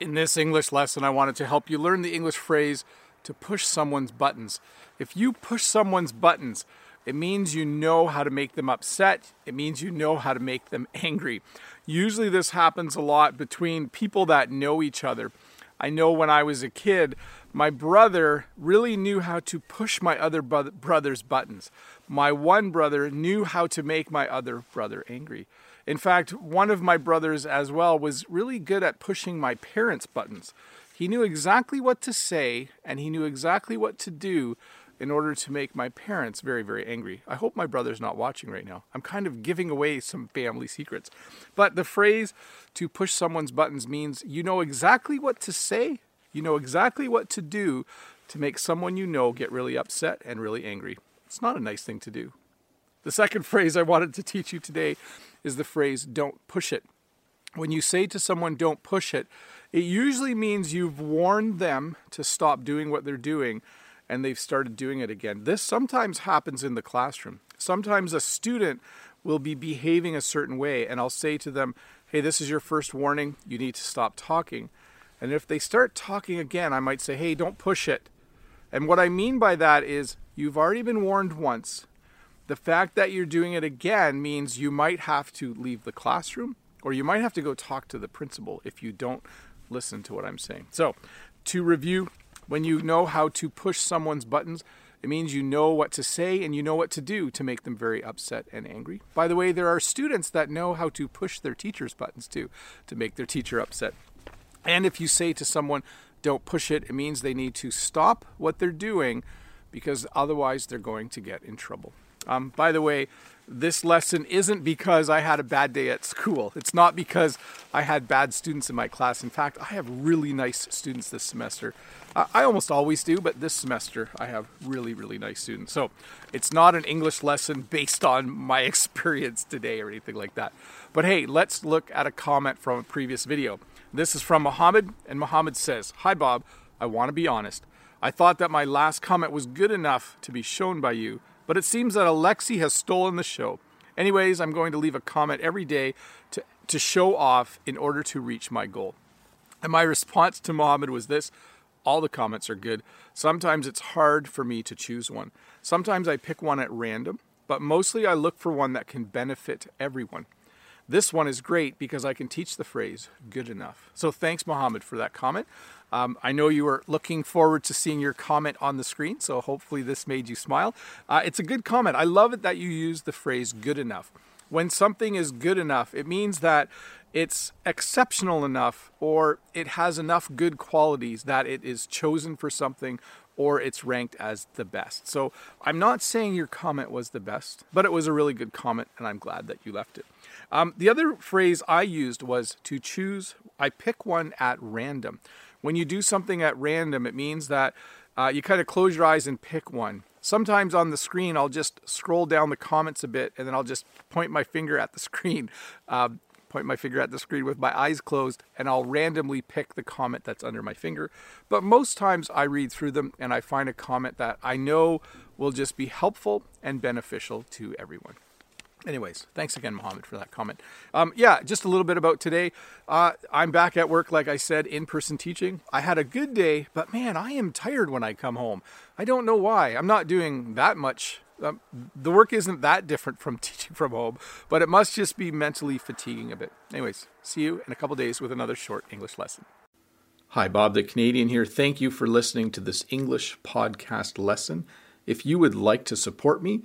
In this English lesson, I wanted to help you learn the English phrase to push someone's buttons. If you push someone's buttons, it means you know how to make them upset. It means you know how to make them angry. Usually, this happens a lot between people that know each other. I know when I was a kid, my brother really knew how to push my other brother's buttons. My one brother knew how to make my other brother angry. In fact, one of my brothers as well was really good at pushing my parents' buttons. He knew exactly what to say and he knew exactly what to do in order to make my parents very, very angry. I hope my brother's not watching right now. I'm kind of giving away some family secrets. But the phrase to push someone's buttons means you know exactly what to say, you know exactly what to do to make someone you know get really upset and really angry. It's not a nice thing to do. The second phrase I wanted to teach you today is the phrase don't push it. When you say to someone don't push it, it usually means you've warned them to stop doing what they're doing and they've started doing it again. This sometimes happens in the classroom. Sometimes a student will be behaving a certain way and I'll say to them, "Hey, this is your first warning. You need to stop talking." And if they start talking again, I might say, "Hey, don't push it." And what I mean by that is you've already been warned once. The fact that you're doing it again means you might have to leave the classroom or you might have to go talk to the principal if you don't listen to what I'm saying. So, to review, when you know how to push someone's buttons, it means you know what to say and you know what to do to make them very upset and angry. By the way, there are students that know how to push their teacher's buttons too to make their teacher upset. And if you say to someone, don't push it, it means they need to stop what they're doing because otherwise they're going to get in trouble. Um, by the way, this lesson isn't because I had a bad day at school. It's not because I had bad students in my class. In fact, I have really nice students this semester. I almost always do, but this semester I have really, really nice students. So it's not an English lesson based on my experience today or anything like that. But hey, let's look at a comment from a previous video. This is from Mohammed, and Mohammed says, Hi Bob, I want to be honest. I thought that my last comment was good enough to be shown by you but it seems that Alexi has stolen the show. Anyways, I'm going to leave a comment every day to, to show off in order to reach my goal. And my response to Mohammed was this all the comments are good. Sometimes it's hard for me to choose one. Sometimes I pick one at random, but mostly I look for one that can benefit everyone. This one is great because I can teach the phrase good enough. So thanks, Mohammed, for that comment. Um, I know you were looking forward to seeing your comment on the screen, so hopefully this made you smile. Uh, it's a good comment. I love it that you use the phrase good enough. When something is good enough, it means that it's exceptional enough or it has enough good qualities that it is chosen for something or it's ranked as the best. So I'm not saying your comment was the best, but it was a really good comment and I'm glad that you left it. Um, the other phrase I used was to choose, I pick one at random. When you do something at random, it means that uh, you kind of close your eyes and pick one. Sometimes on the screen, I'll just scroll down the comments a bit and then I'll just point my finger at the screen. Uh, point my finger at the screen with my eyes closed and I'll randomly pick the comment that's under my finger. But most times I read through them and I find a comment that I know will just be helpful and beneficial to everyone. Anyways, thanks again, Mohammed, for that comment. Um, yeah, just a little bit about today. Uh, I'm back at work, like I said, in person teaching. I had a good day, but man, I am tired when I come home. I don't know why. I'm not doing that much. Um, the work isn't that different from teaching from home, but it must just be mentally fatiguing a bit. Anyways, see you in a couple days with another short English lesson. Hi, Bob the Canadian here. Thank you for listening to this English podcast lesson. If you would like to support me,